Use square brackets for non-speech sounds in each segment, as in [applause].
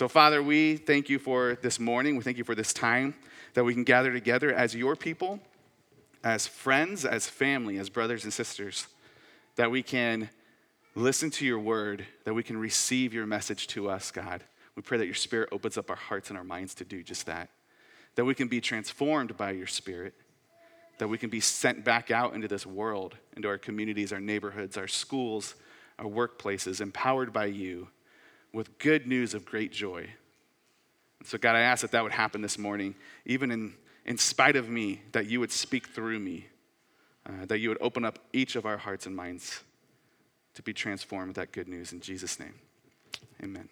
So, Father, we thank you for this morning. We thank you for this time that we can gather together as your people, as friends, as family, as brothers and sisters, that we can listen to your word, that we can receive your message to us, God. We pray that your spirit opens up our hearts and our minds to do just that, that we can be transformed by your spirit, that we can be sent back out into this world, into our communities, our neighborhoods, our schools, our workplaces, empowered by you with good news of great joy. And so, God, I ask that that would happen this morning, even in, in spite of me, that you would speak through me, uh, that you would open up each of our hearts and minds to be transformed with that good news in Jesus' name. Amen.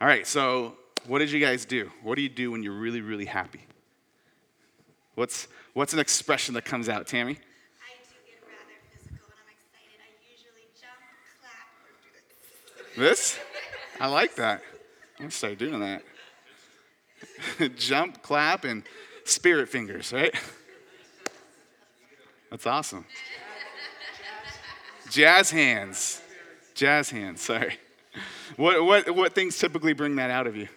All right, so what did you guys do? What do you do when you're really, really happy? What's, what's an expression that comes out, Tammy? I do get rather physical when I'm excited. I usually jump, clap, or do this. I like that. I'm gonna start doing that. [laughs] Jump, clap, and spirit fingers, right? That's awesome. Jazz hands. Jazz hands, sorry. What, what, what things typically bring that out of you?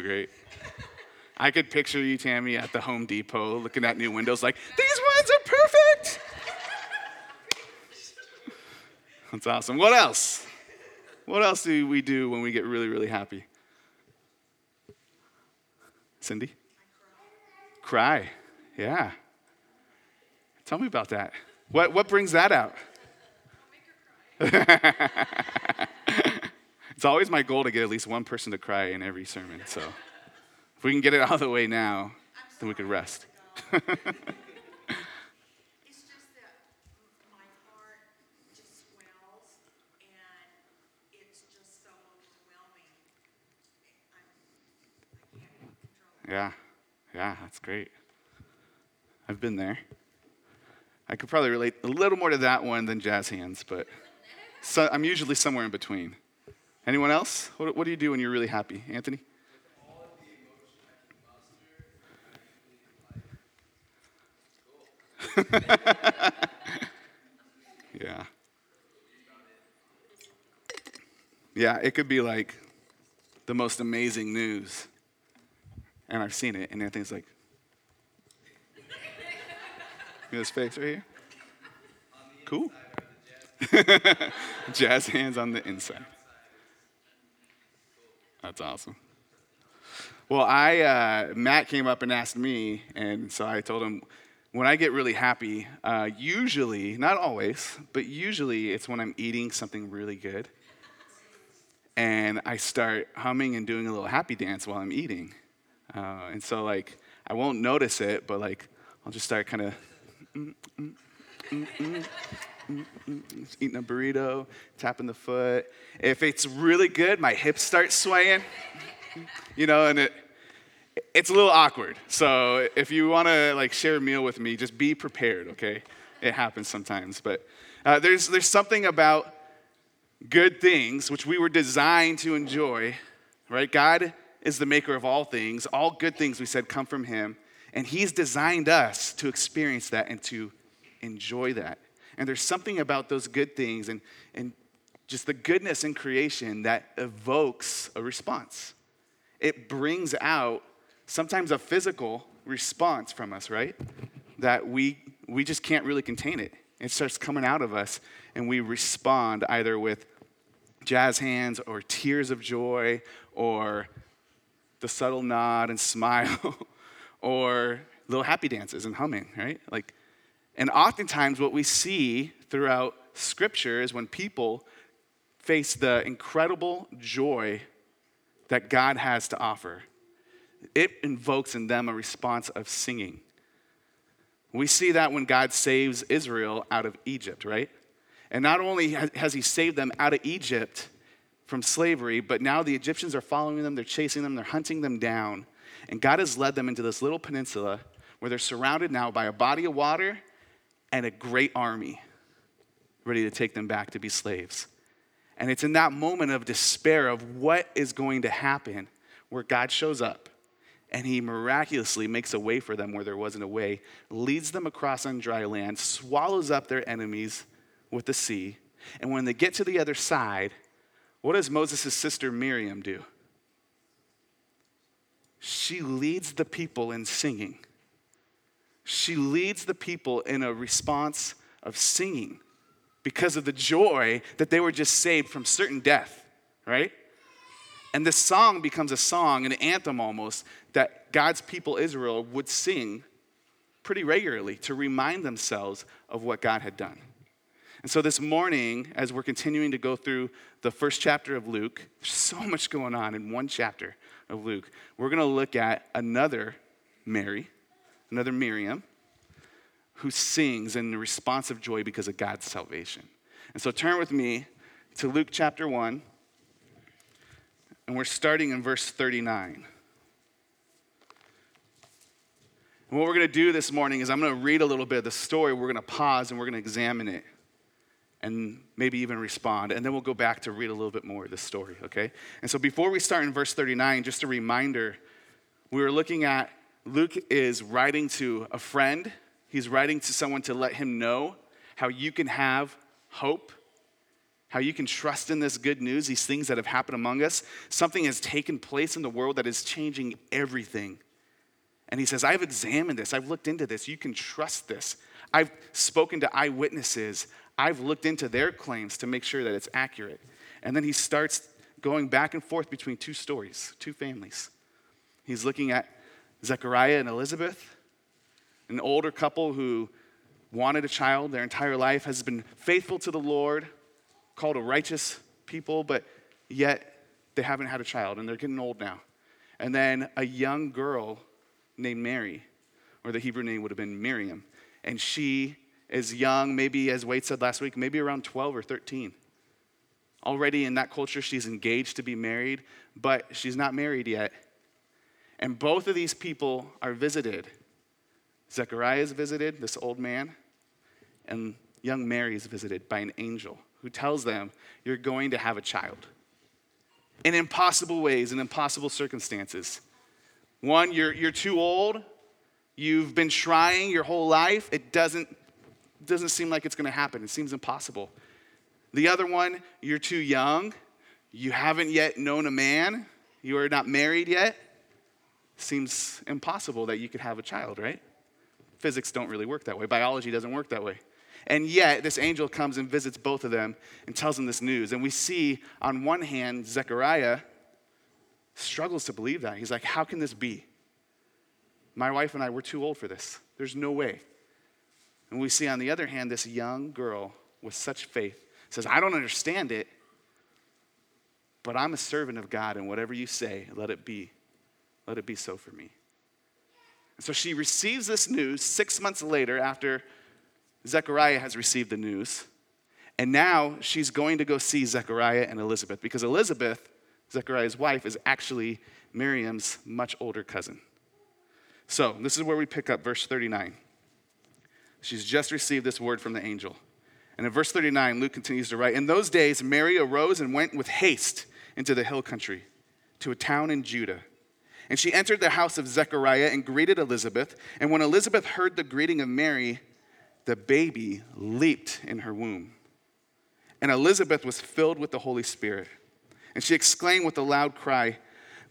Great. I could picture you, Tammy, at the Home Depot looking at new windows like, these ones are perfect. That's awesome. What else? What else do we do when we get really, really happy? Cindy? Cry. Yeah. Tell me about that. What, what brings that out? [laughs] it's always my goal to get at least one person to cry in every sermon. So if we can get it out of the way now, then we could rest. [laughs] It's just that m- my heart just swells and it's just so overwhelming. I'm, I can't control it. Yeah, yeah, that's great. I've been there. I could probably relate a little more to that one than jazz hands, but so, I'm usually somewhere in between. Anyone else? What, what do you do when you're really happy? Anthony? [laughs] yeah. Yeah, it could be like the most amazing news. And I've seen it, and Anthony's like, [laughs] his face right here? Cool. [laughs] Jazz hands on the inside. That's awesome. Well, I uh, Matt came up and asked me, and so I told him when I get really happy, uh, usually, not always, but usually it's when I'm eating something really good, and I start humming and doing a little happy dance while I'm eating, uh, and so like I won't notice it, but like I'll just start kind of Mm, mm, mm, eating a burrito, tapping the foot. If it's really good, my hips start swaying, you know, and it it's a little awkward. So if you want to like share a meal with me, just be prepared, okay? It happens sometimes, but uh, there's there's something about good things which we were designed to enjoy, right? God is the maker of all things. All good things we said come from Him, and He's designed us to experience that and to enjoy that. And there's something about those good things and, and just the goodness in creation that evokes a response. It brings out sometimes a physical response from us, right? That we, we just can't really contain it. It starts coming out of us, and we respond either with jazz hands or tears of joy or the subtle nod and [laughs] smile or little happy dances and humming, right? Like, and oftentimes what we see throughout scripture is when people face the incredible joy that God has to offer, it invokes in them a response of singing. We see that when God saves Israel out of Egypt, right? And not only has he saved them out of Egypt from slavery, but now the Egyptians are following them, they're chasing them, they're hunting them down. And God has led them into this little peninsula where they're surrounded now by a body of water and a great army ready to take them back to be slaves. And it's in that moment of despair of what is going to happen where God shows up and he miraculously makes a way for them where there wasn't a way, leads them across on dry land, swallows up their enemies with the sea. And when they get to the other side, what does Moses' sister Miriam do? She leads the people in singing. She leads the people in a response of singing because of the joy that they were just saved from certain death, right? And this song becomes a song, an anthem almost, that God's people Israel would sing pretty regularly to remind themselves of what God had done. And so this morning, as we're continuing to go through the first chapter of Luke, there's so much going on in one chapter of Luke. We're going to look at another Mary, another Miriam, who sings in the response of joy because of God's salvation. And so turn with me to Luke chapter 1, and we're starting in verse 39. And what we're going to do this morning is I'm going to read a little bit of the story. We're going to pause and we're going to examine it and maybe even respond. And then we'll go back to read a little bit more of the story, okay? And so before we start in verse 39, just a reminder we were looking at Luke is writing to a friend, he's writing to someone to let him know how you can have hope. How you can trust in this good news, these things that have happened among us. Something has taken place in the world that is changing everything. And he says, I've examined this, I've looked into this. You can trust this. I've spoken to eyewitnesses. I've looked into their claims to make sure that it's accurate. And then he starts going back and forth between two stories, two families. He's looking at Zechariah and Elizabeth, an older couple who wanted a child their entire life, has been faithful to the Lord, called a righteous people, but yet they haven't had a child and they're getting old now. And then a young girl named Mary, or the Hebrew name would have been Miriam, and she is young, maybe as Wade said last week, maybe around 12 or 13. Already in that culture, she's engaged to be married, but she's not married yet. And both of these people are visited. Zechariah is visited, this old man, and young Mary is visited by an angel who tells them, You're going to have a child. In impossible ways, in impossible circumstances. One, you're, you're too old. You've been trying your whole life. It doesn't doesn't seem like it's going to happen. It seems impossible. The other one, you're too young. You haven't yet known a man. You are not married yet. Seems impossible that you could have a child, right? Physics don't really work that way. Biology doesn't work that way. And yet, this angel comes and visits both of them and tells them this news. And we see, on one hand, Zechariah struggles to believe that. He's like, How can this be? My wife and I, we're too old for this. There's no way. And we see, on the other hand, this young girl with such faith says, I don't understand it, but I'm a servant of God, and whatever you say, let it be. Let it be so for me. And so she receives this news six months later after Zechariah has received the news. And now she's going to go see Zechariah and Elizabeth because Elizabeth, Zechariah's wife, is actually Miriam's much older cousin. So this is where we pick up verse 39. She's just received this word from the angel. And in verse 39, Luke continues to write In those days, Mary arose and went with haste into the hill country to a town in Judah. And she entered the house of Zechariah and greeted Elizabeth. And when Elizabeth heard the greeting of Mary, the baby leaped in her womb. And Elizabeth was filled with the Holy Spirit. And she exclaimed with a loud cry,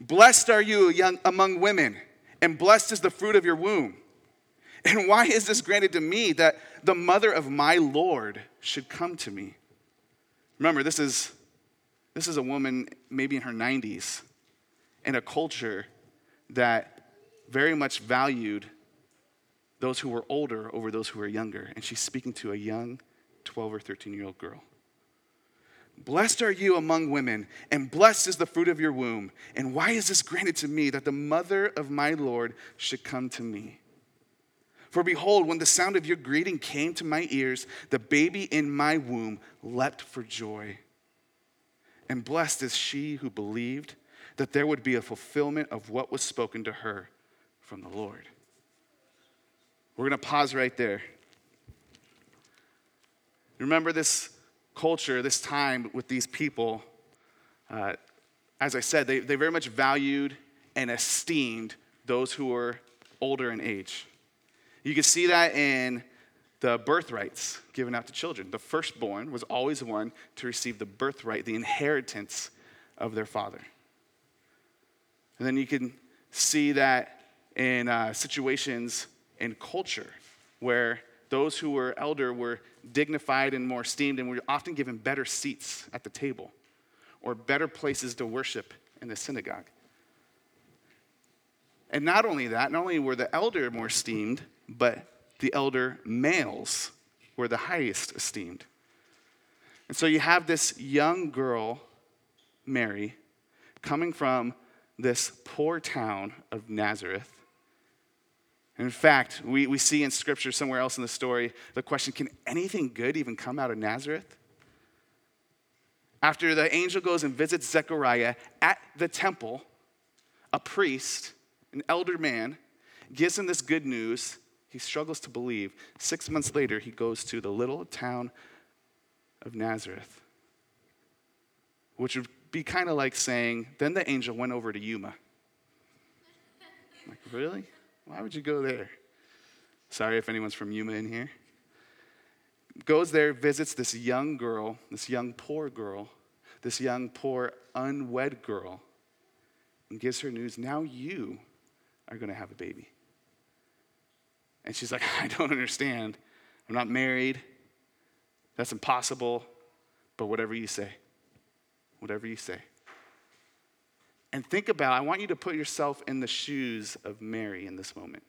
Blessed are you young, among women, and blessed is the fruit of your womb. And why is this granted to me that the mother of my Lord should come to me? Remember, this is, this is a woman maybe in her 90s in a culture that very much valued those who were older over those who were younger. And she's speaking to a young 12 or 13 year old girl. Blessed are you among women, and blessed is the fruit of your womb. And why is this granted to me that the mother of my Lord should come to me? For behold, when the sound of your greeting came to my ears, the baby in my womb leapt for joy. And blessed is she who believed that there would be a fulfillment of what was spoken to her from the Lord. We're going to pause right there. Remember this culture, this time with these people, uh, as I said, they, they very much valued and esteemed those who were older in age. You can see that in the birthrights given out to children. The firstborn was always one to receive the birthright, the inheritance of their father. And then you can see that in uh, situations in culture where those who were elder were dignified and more esteemed and were often given better seats at the table or better places to worship in the synagogue. And not only that, not only were the elder more esteemed, but the elder males were the highest esteemed. And so you have this young girl, Mary, coming from this poor town of Nazareth. In fact, we, we see in scripture somewhere else in the story the question can anything good even come out of Nazareth? After the angel goes and visits Zechariah at the temple, a priest, an elder man, gives him this good news. He struggles to believe. Six months later, he goes to the little town of Nazareth, which would be kind of like saying, then the angel went over to Yuma. I'm like, really? Why would you go there? Sorry if anyone's from Yuma in here. Goes there, visits this young girl, this young poor girl, this young poor unwed girl, and gives her news now you are going to have a baby. And she's like, [laughs] I don't understand. I'm not married. That's impossible. But whatever you say, whatever you say. And think about, I want you to put yourself in the shoes of Mary in this moment.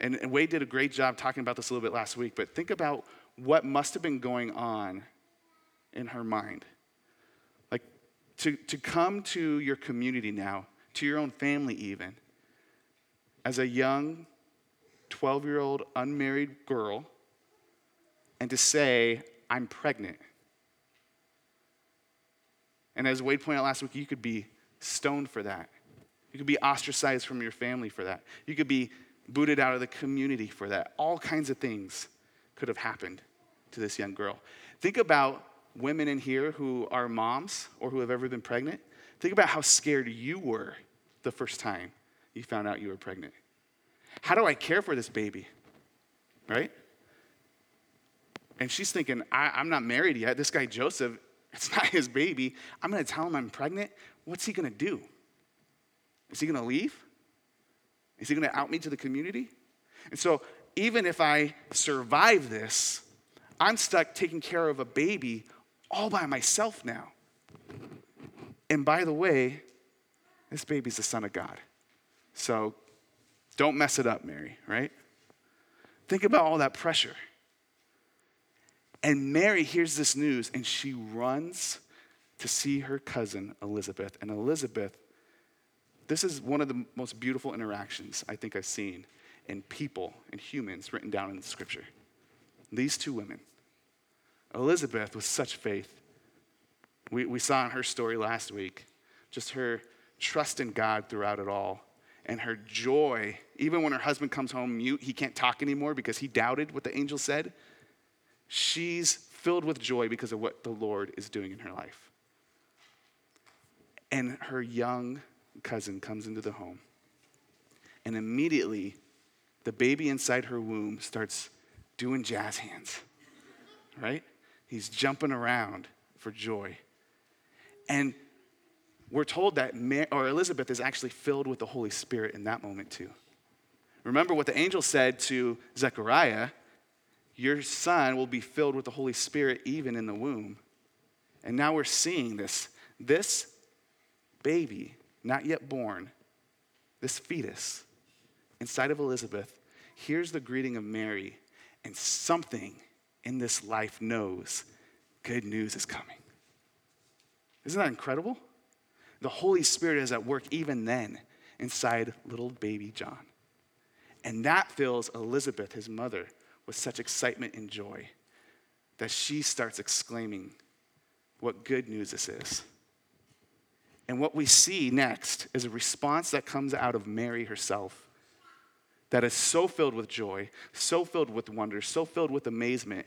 And, and Wade did a great job talking about this a little bit last week, but think about what must have been going on in her mind. Like to, to come to your community now, to your own family even, as a young 12 year old unmarried girl, and to say, I'm pregnant. And as Wade pointed out last week, you could be stoned for that. You could be ostracized from your family for that. You could be booted out of the community for that. All kinds of things could have happened to this young girl. Think about women in here who are moms or who have ever been pregnant. Think about how scared you were the first time you found out you were pregnant. How do I care for this baby? Right? And she's thinking, I, am not married yet. This guy, Joseph, it's not his baby. I'm going to tell him I'm pregnant. What's he going to do? Is he going to leave? Is he going to out me to the community? And so, even if I survive this, I'm stuck taking care of a baby all by myself now. And by the way, this baby's the Son of God. So, don't mess it up, Mary, right? Think about all that pressure. And Mary hears this news and she runs to see her cousin Elizabeth. And Elizabeth, this is one of the most beautiful interactions I think I've seen in people and humans written down in the scripture. These two women. Elizabeth with such faith. We, we saw in her story last week just her trust in God throughout it all and her joy, even when her husband comes home mute, he can't talk anymore because he doubted what the angel said. She's filled with joy because of what the Lord is doing in her life. And her young cousin comes into the home. And immediately, the baby inside her womb starts doing jazz hands, right? He's jumping around for joy. And we're told that Mary, or Elizabeth is actually filled with the Holy Spirit in that moment, too. Remember what the angel said to Zechariah your son will be filled with the Holy Spirit even in the womb. And now we're seeing this. This baby, not yet born, this fetus inside of Elizabeth, hears the greeting of Mary, and something in this life knows good news is coming. Isn't that incredible? The Holy Spirit is at work even then inside little baby John. And that fills Elizabeth, his mother, with such excitement and joy that she starts exclaiming what good news this is. And what we see next is a response that comes out of Mary herself that is so filled with joy, so filled with wonder, so filled with amazement,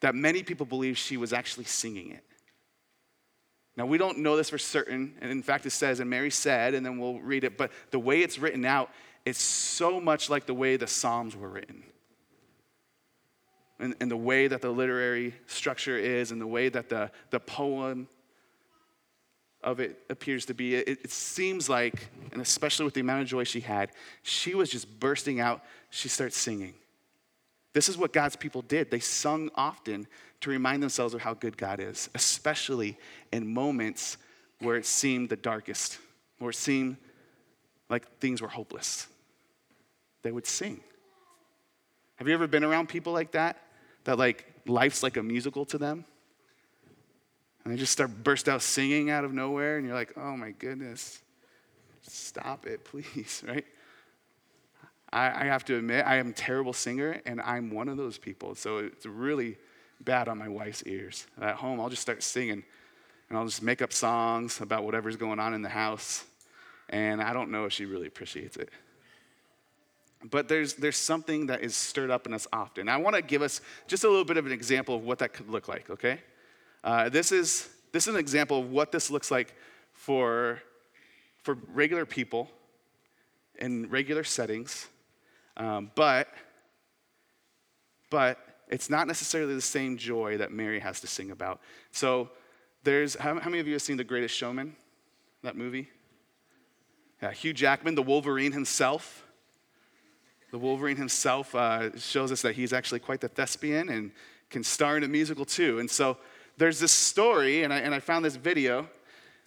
that many people believe she was actually singing it. Now, we don't know this for certain, and in fact, it says, and Mary said, and then we'll read it, but the way it's written out, it's so much like the way the Psalms were written. And, and the way that the literary structure is, and the way that the, the poem of it appears to be. It, it, seems like, and especially with the amount of joy she had, she was just bursting out. She starts singing. This is what God's people did. They sung often to remind themselves of how good God is, especially in moments where it seemed the darkest, where it seemed like things were hopeless. They would sing. Have you ever been around people like that? That like life's like a musical to them? And they just start burst out singing out of nowhere, and you're like, oh my goodness, stop it, please, [laughs] right? I, I have to admit, I am a terrible singer, and I'm one of those people. So it's really bad on my wife's ears. At home, I'll just start singing, and I'll just make up songs about whatever's going on in the house, and I don't know if she really appreciates it. But there's, there's something that is stirred up in us often. I want to give us just a little bit of an example of what that could look like, okay? Uh, this, is, this is an example of what this looks like for, for regular people in regular settings, um, but, but it's not necessarily the same joy that Mary has to sing about. So there's, how, how many of you have seen The Greatest Showman, that movie? Yeah, Hugh Jackman, the Wolverine himself. The Wolverine himself uh, shows us that he's actually quite the thespian and can star in a musical too. And so there's this story, and I, and I found this video,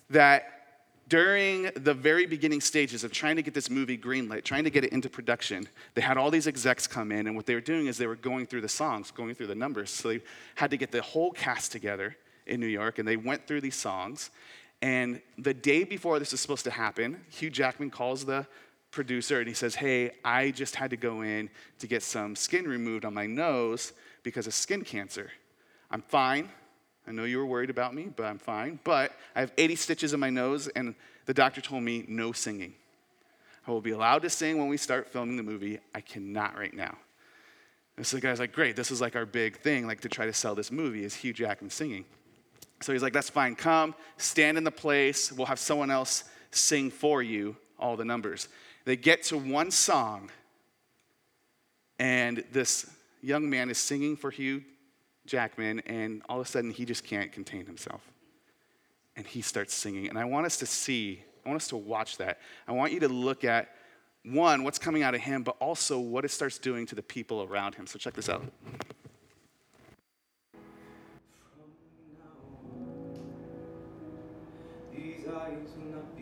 that during the very beginning stages of trying to get this movie greenlit, trying to get it into production, they had all these execs come in, and what they were doing is they were going through the songs, going through the numbers. So they had to get the whole cast together in New York, and they went through these songs. And the day before this is supposed to happen, Hugh Jackman calls the producer and he says, Hey, I just had to go in to get some skin removed on my nose because of skin cancer. I'm fine. I know you were worried about me, but I'm fine. But I have 80 stitches in my nose, and the doctor told me no singing. I will be allowed to sing when we start filming the movie. I cannot right now. And so the guy's like, great, this is like our big thing, like to try to sell this movie, is Hugh Jackman singing. So he's like, that's fine, come, stand in the place, we'll have someone else sing for you all the numbers. They get to one song, and this young man is singing for Hugh Jackman, and all of a sudden he just can't contain himself. And he starts singing. And I want us to see, I want us to watch that. I want you to look at one, what's coming out of him, but also what it starts doing to the people around him. So check this out. Eyes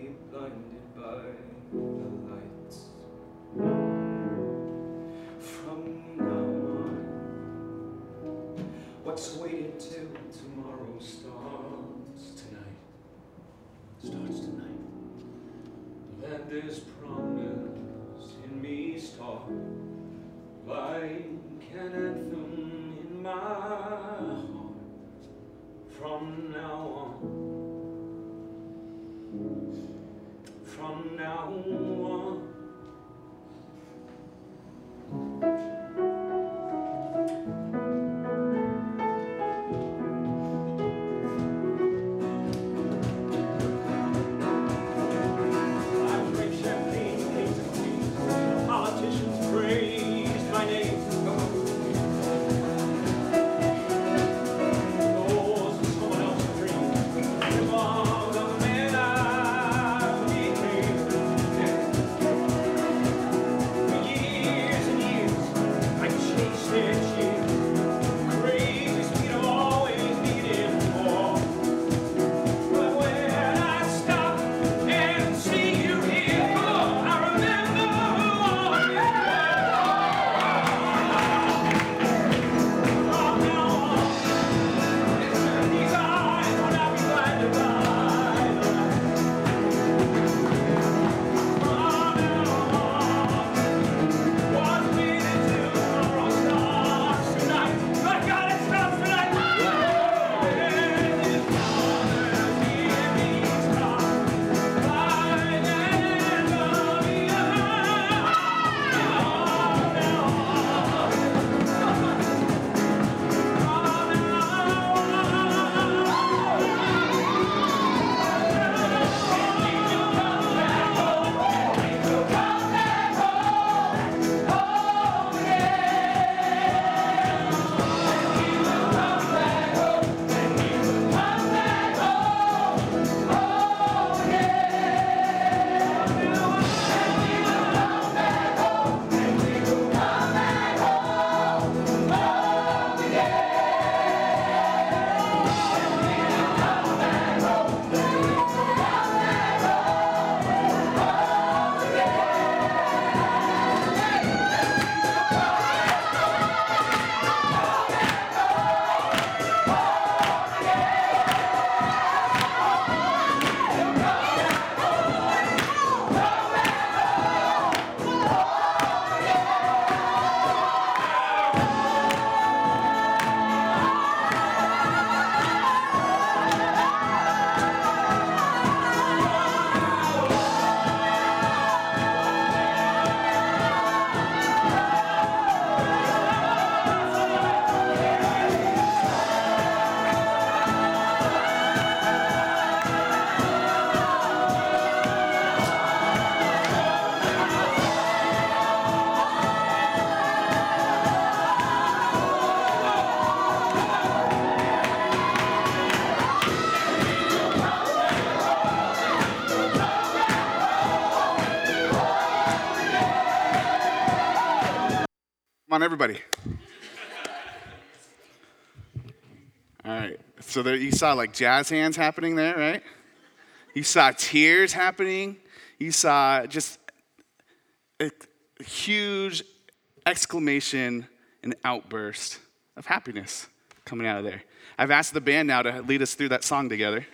What's waiting till tomorrow starts tonight? Starts tonight. Let this promise in me start like an anthem in my heart from now on. From now on. So there, you saw like jazz hands happening there, right? You saw tears happening. You saw just a huge exclamation and outburst of happiness coming out of there. I've asked the band now to lead us through that song together.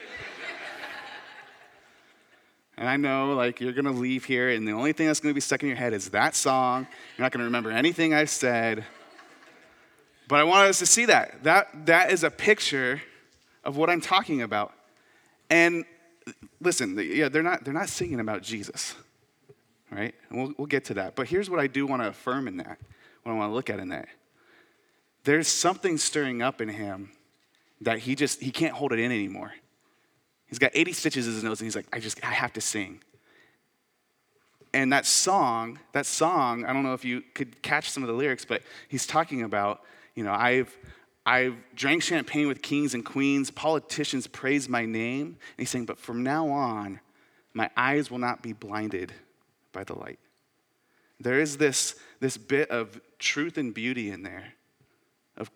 and I know like you're gonna leave here, and the only thing that's gonna be stuck in your head is that song. You're not gonna remember anything I said. But I wanted us to see that. That that is a picture of what I'm talking about. And listen, yeah, they're not they're not singing about Jesus. Right? And we'll, we'll get to that. But here's what I do want to affirm in that, what I want to look at in that. There's something stirring up in him that he just he can't hold it in anymore. He's got 80 stitches in his nose, and he's like, I just I have to sing. And that song, that song, I don't know if you could catch some of the lyrics, but he's talking about, you know, I've I've drank champagne with kings and queens, politicians praise my name. And he's saying, but from now on, my eyes will not be blinded by the light. There is this, this bit of truth and beauty in there of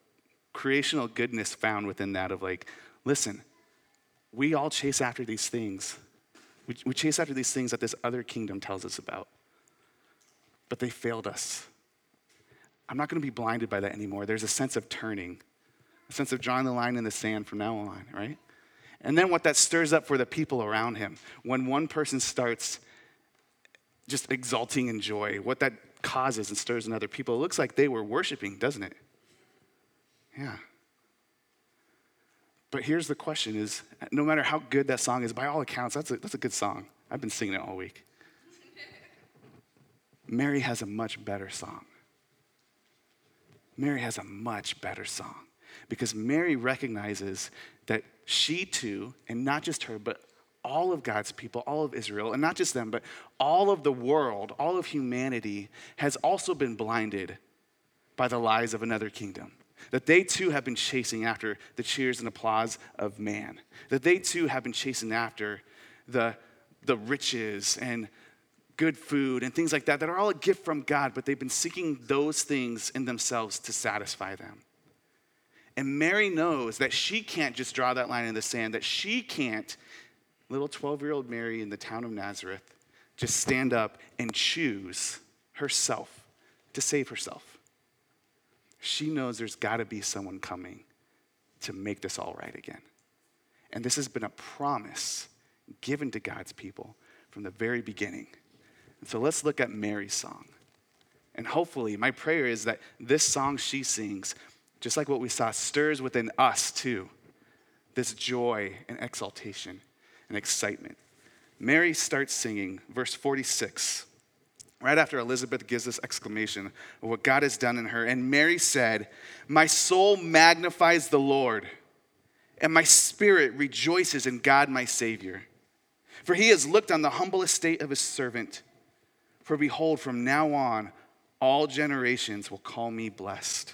creational goodness found within that of like, listen, we all chase after these things. We, we chase after these things that this other kingdom tells us about, but they failed us. I'm not going to be blinded by that anymore. There's a sense of turning, a sense of drawing the line in the sand from now on, right? And then what that stirs up for the people around him, when one person starts just exulting in joy, what that causes and stirs in other people, it looks like they were worshiping, doesn't it? Yeah. But here's the question is no matter how good that song is, by all accounts, that's a, that's a good song. I've been singing it all week. Mary has a much better song. Mary has a much better song because Mary recognizes that she too, and not just her, but all of God's people, all of Israel, and not just them, but all of the world, all of humanity has also been blinded by the lies of another kingdom. That they too have been chasing after the cheers and applause of man. That they too have been chasing after the, the riches and good food and things like that that are all a gift from God, but they've been seeking those things in themselves to satisfy them. And Mary knows that she can't just draw that line in the sand, that she can't, little 12 year old Mary in the town of Nazareth, just stand up and choose herself to save herself she knows there's got to be someone coming to make this all right again. And this has been a promise given to God's people from the very beginning. And so let's look at Mary's song. And hopefully, my prayer is that this song she sings, just like what we saw, stirs within us too this joy and exaltation and excitement. Mary starts singing, verse 46. Right after Elizabeth gives this exclamation of what God has done in her, and Mary said, My soul magnifies the Lord, and my spirit rejoices in God my Savior. For he has looked on the humble estate of his servant. For behold, from now on, all generations will call me blessed.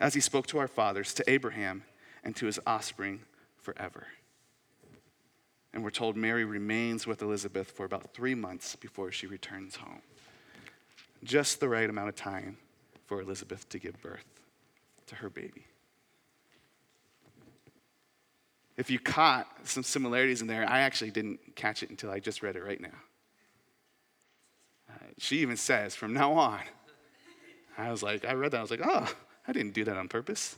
as he spoke to our fathers, to Abraham and to his offspring forever. And we're told Mary remains with Elizabeth for about three months before she returns home. Just the right amount of time for Elizabeth to give birth to her baby. If you caught some similarities in there, I actually didn't catch it until I just read it right now. Uh, she even says, from now on, I was like, I read that, I was like, oh, I didn't do that on purpose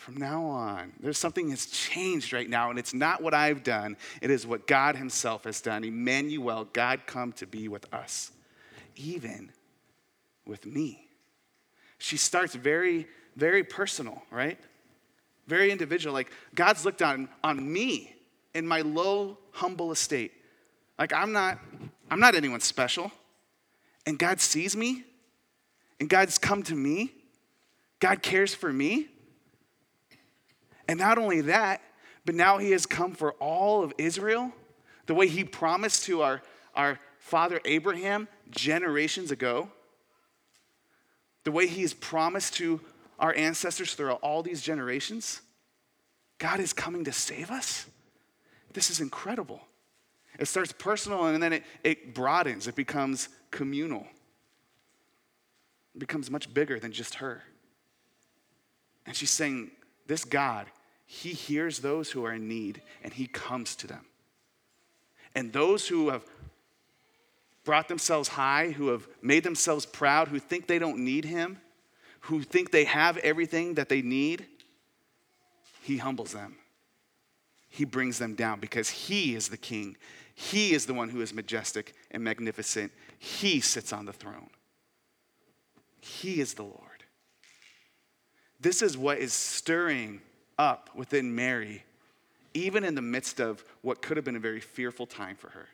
from now on, there's something that's changed right now, and it's not what I've done, it is what God Himself has done. Emmanuel, God come to be with us, even with me. She starts very, very personal, right? Very individual. Like, God's looked on, on me in my low, humble estate. Like, I'm not, I'm not anyone special. And God sees me And God's come to me. God cares for me. And not only that, but now he has come for all of Israel the way he promised to our, our father Abraham generations ago. The way he has promised to our ancestors throughout all these generations. God is coming to save us. This is incredible. It starts personal and then it, it broadens, it becomes communal. It becomes much bigger than just her. And she's saying, This God, He hears those who are in need and He comes to them. And those who have brought themselves high, who have made themselves proud, who think they don't need Him, who think they have everything that they need, He humbles them. He brings them down because He is the King. He is the one who is majestic and magnificent. He sits on the throne. He is the Lord. This is what is stirring up within Mary, even in the midst of what could have been a very fearful time for her.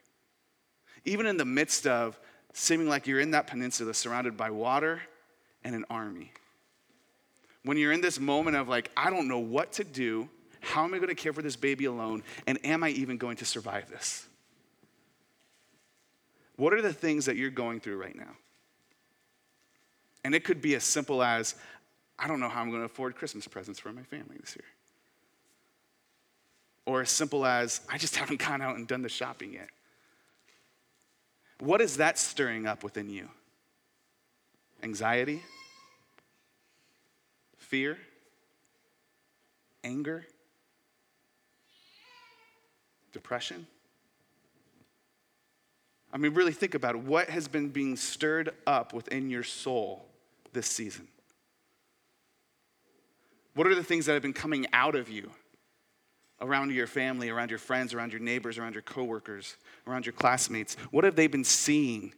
Even in the midst of seeming like you're in that peninsula surrounded by water and an army. When you're in this moment of like, I don't know what to do, how am I going to care for this baby alone, and am I even going to survive this? What are the things that you're going through right now? And it could be as simple as I don't know how I'm going to afford Christmas presents for my family this year. Or as simple as I just [laughs] haven't gone out and done the shopping yet. What is that stirring up within you? Anxiety? Fear? Anger? Depression? I mean, really think about it. What has been being stirred up within your soul this season? What are the things that have been coming out of you around your family, around your friends, around your neighbors, around your coworkers, around your classmates? What have they been seeing?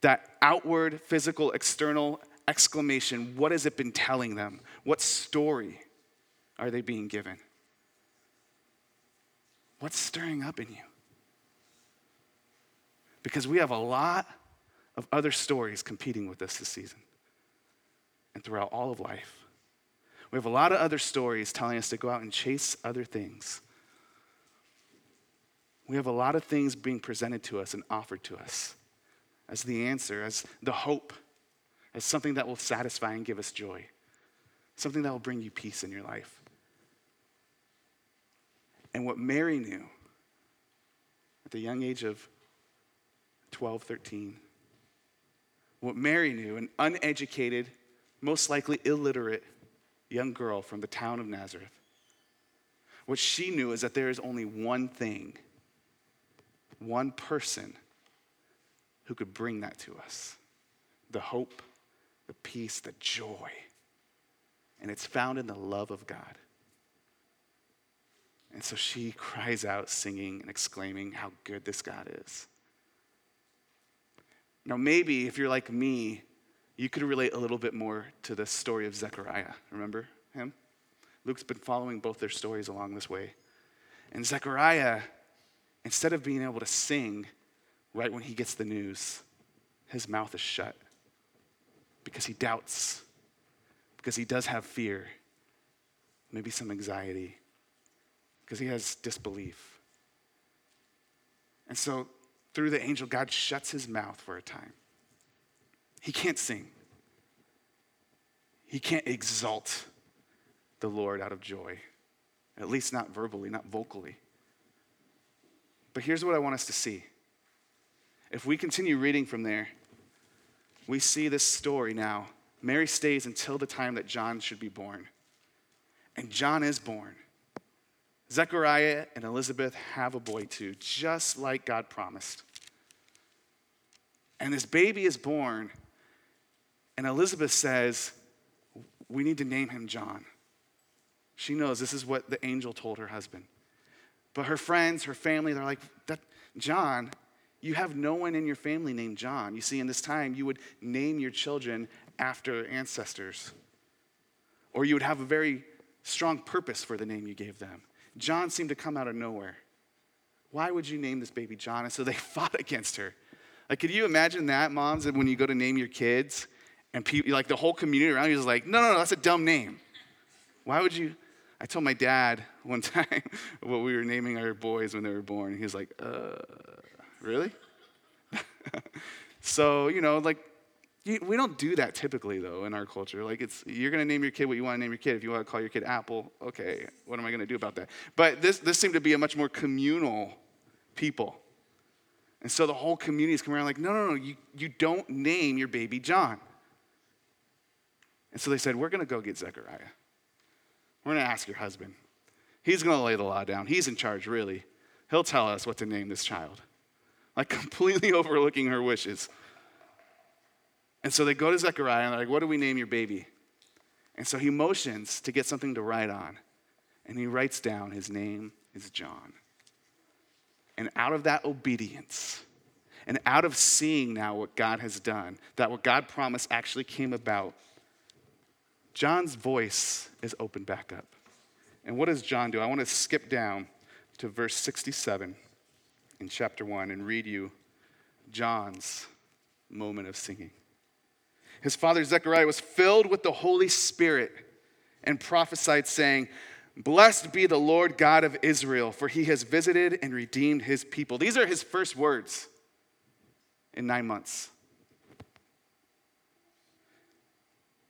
That outward, physical, external exclamation, what has it been telling them? What story are they being given? What's stirring up in you? Because we have a lot of other stories competing with us this season and throughout all of life. We have a lot of other stories telling us to go out and chase other things. We have a lot of things being presented to us and offered to us as the answer, as the hope, as something that will satisfy and give us joy, something that will bring you peace in your life. And what Mary knew at the young age of 12, 13, what Mary knew, an uneducated, most likely illiterate young girl from the town of Nazareth. What she knew is that there is only one thing, one person who could bring that to us the hope, the peace, the joy. And it's found in the love of God. And so she [laughs] cries out, singing and exclaiming how good this God is. Now, maybe if you're like me, you could relate a little bit more to the story of Zechariah. Remember him? Luke's been following both their stories along this way. And Zechariah, instead of being able to sing right when he gets the news, his mouth is shut because he doubts, because he does have fear, maybe some anxiety, because he has disbelief. And so, through the angel, God shuts his mouth for a time. He can't sing. He can't exalt the Lord out of joy, at least not verbally, not vocally. But here's what I want us to see. If we continue reading from there, we see this story now. Mary stays until the time that John should be born. And John is born. Zechariah and Elizabeth have a boy too, just like God promised. And this baby is born, and Elizabeth says, We need to name him John. She knows this is what the angel told her husband. But her friends, her family, they're like, John, you have no one in your family named John. You see, in this time, you would name your children after ancestors, or you would have a very strong purpose for the name you gave them. John seemed to come out of nowhere. Why would you name this baby John? And so they [laughs] fought against her. Like, could you imagine that, moms, when you go to name your kids and people, like the whole community around you is like, no, no, no, that's a dumb name. Why would you? I told my dad [laughs] one time what we were naming our boys when they were born. He was like, uh, really? [laughs] so, you know, like, we don't do that typically, though, in our culture. Like, it's you're to name your kid what you want to name your kid. If you want to call your kid Apple, okay, what am I to do about that? But this, this seemed to be a much more communal people. And so the whole community is coming around like, no, no, no, you, you don't name your baby John. And so they said, we're going to go get Zechariah. We're going to ask your husband. He's going to lay the law down. He's in charge, really. He'll tell us what to name this child. Like, [laughs] completely overlooking her wishes. And so they go to Zechariah and they're like, What do we name your baby? And so he motions to get something to write on. And he writes down his name is John. And out of that obedience, and out of seeing now what God has done, that what God promised actually came about, John's voice is opened back up. And what does John do? I want to skip down to verse 67 in chapter 1 and read you John's moment of singing. His father Zechariah was filled with the Holy Spirit and prophesied, saying, Blessed be the Lord God of Israel, for he has visited and redeemed his people. These are his first words in nine months.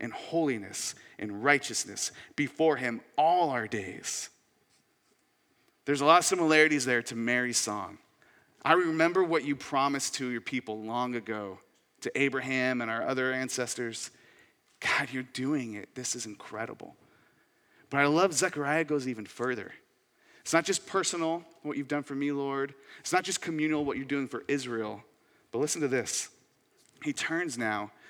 in holiness and righteousness before him all our days. There's a lot of similarities there to Mary's song. I remember what you promised to your people long ago, to Abraham and our other ancestors. God, you're doing it. This is incredible. But I love Zechariah goes even further. It's not just personal, what you've done for me, Lord. It's not just communal, what you're doing for Israel. But listen to this. He turns now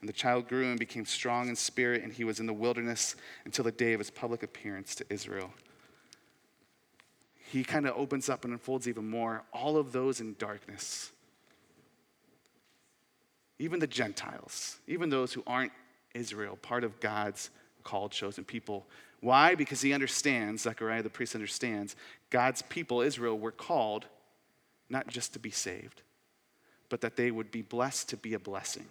And the child grew and became strong in spirit, and he was in the wilderness until the day of his public appearance to Israel he kind of opens up and unfolds even more all of those in darkness. Even the Gentiles, even those who aren't Israel, part of God's called, chosen people. Why? Because he understands, Zechariah the priest understands, God's people, Israel, were called not just to be saved, but that they would be blessed to be a blessing,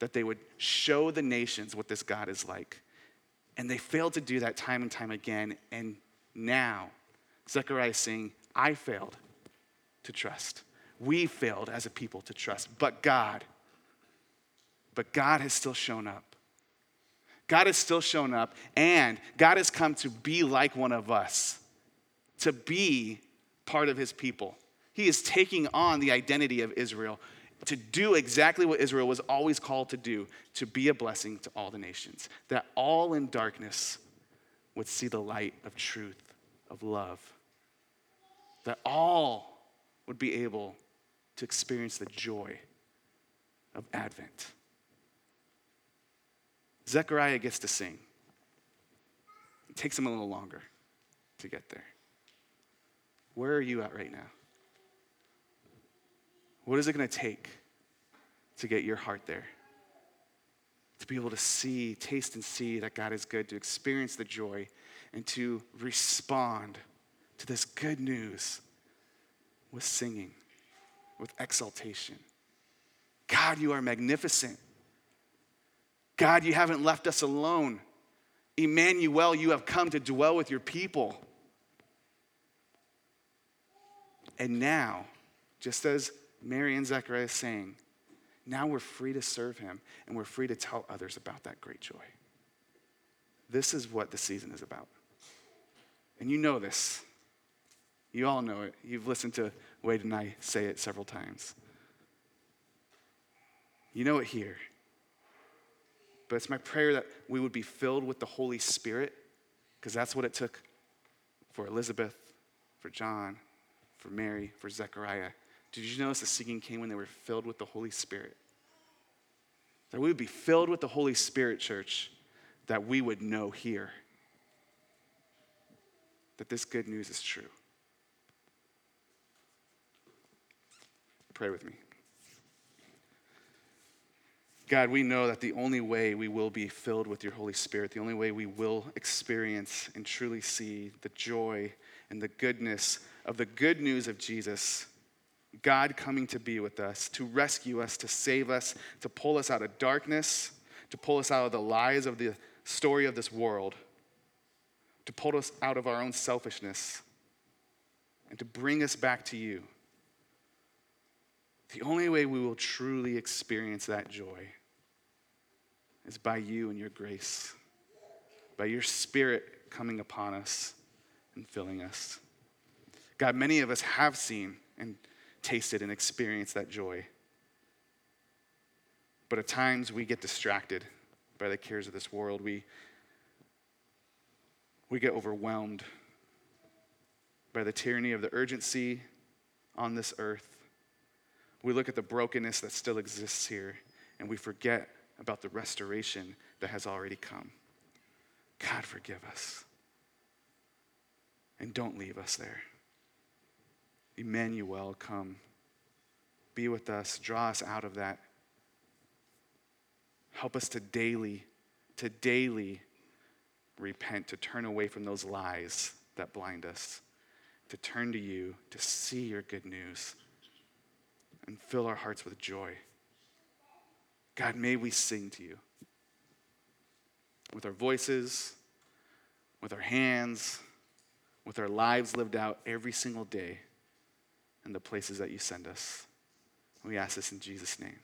that they would show the nations what this God is like. And they failed to do that time and time again. And now, Zechariah is saying, I failed to trust. We failed as a people to trust. But God, but God has still shown up. God has still shown up, and God has come to be like one of us, to be part of his people. He is taking on the identity of Israel to do exactly what Israel was always called to do to be a blessing to all the nations, that all in darkness would see the light of truth, of love that all would be able to experience the joy of Advent. Zechariah gets to sing. It takes him a little longer to get there. Where are you at right now? What is it going to take to get your heart there? To be able to see, taste, and see that God is good, to experience the joy, and to respond to this good news with singing, with exaltation. God, you are magnificent. God, you haven't left us alone. Emmanuel, you have come to dwell with your people. And now, just as Mary and Zechariah saying, now we're free to serve him and we're free to tell others about that great joy. this is what the season is about. And you know this. You all know it. You've listened to Wade and I say it several times. You know it here. But it's my prayer that we would be filled with the Holy Spirit, because that's what it took for Elizabeth, for John, for Mary, for Zechariah. Did you notice the singing came when they were filled with the Holy Spirit? That we would be filled with the Holy Spirit, church, that we would know here that this good news is true. Pray with me. God, we know that the only way we will be filled with your Holy Spirit, the only way we will experience and truly see the joy and the goodness of the good news of Jesus, God coming to be with us, to rescue us, to save us, to pull us out of darkness, to pull us out of the lies of the story of this world, to pull us out of our own selfishness, and to bring us back to you. The only way we will truly experience that joy is by you and your grace, by your spirit coming upon us and filling us. God, many of us have seen and tasted and experienced that joy. But at times we get distracted by the cares of this world. We, we get overwhelmed by the tyranny of the urgency on this earth. We look at the brokenness that still exists here and we forget about the restoration that has already come. God, forgive us. And don't leave us there. Emmanuel, come. Be with us. Draw us out of that. Help us to daily, to daily repent, to turn away from those lies that blind us, to turn to you, to see your good news, and fill our hearts with joy. God, may we sing to you with our voices, with our hands, with our lives lived out every single day in the places that you send us. We ask this in Jesus' name.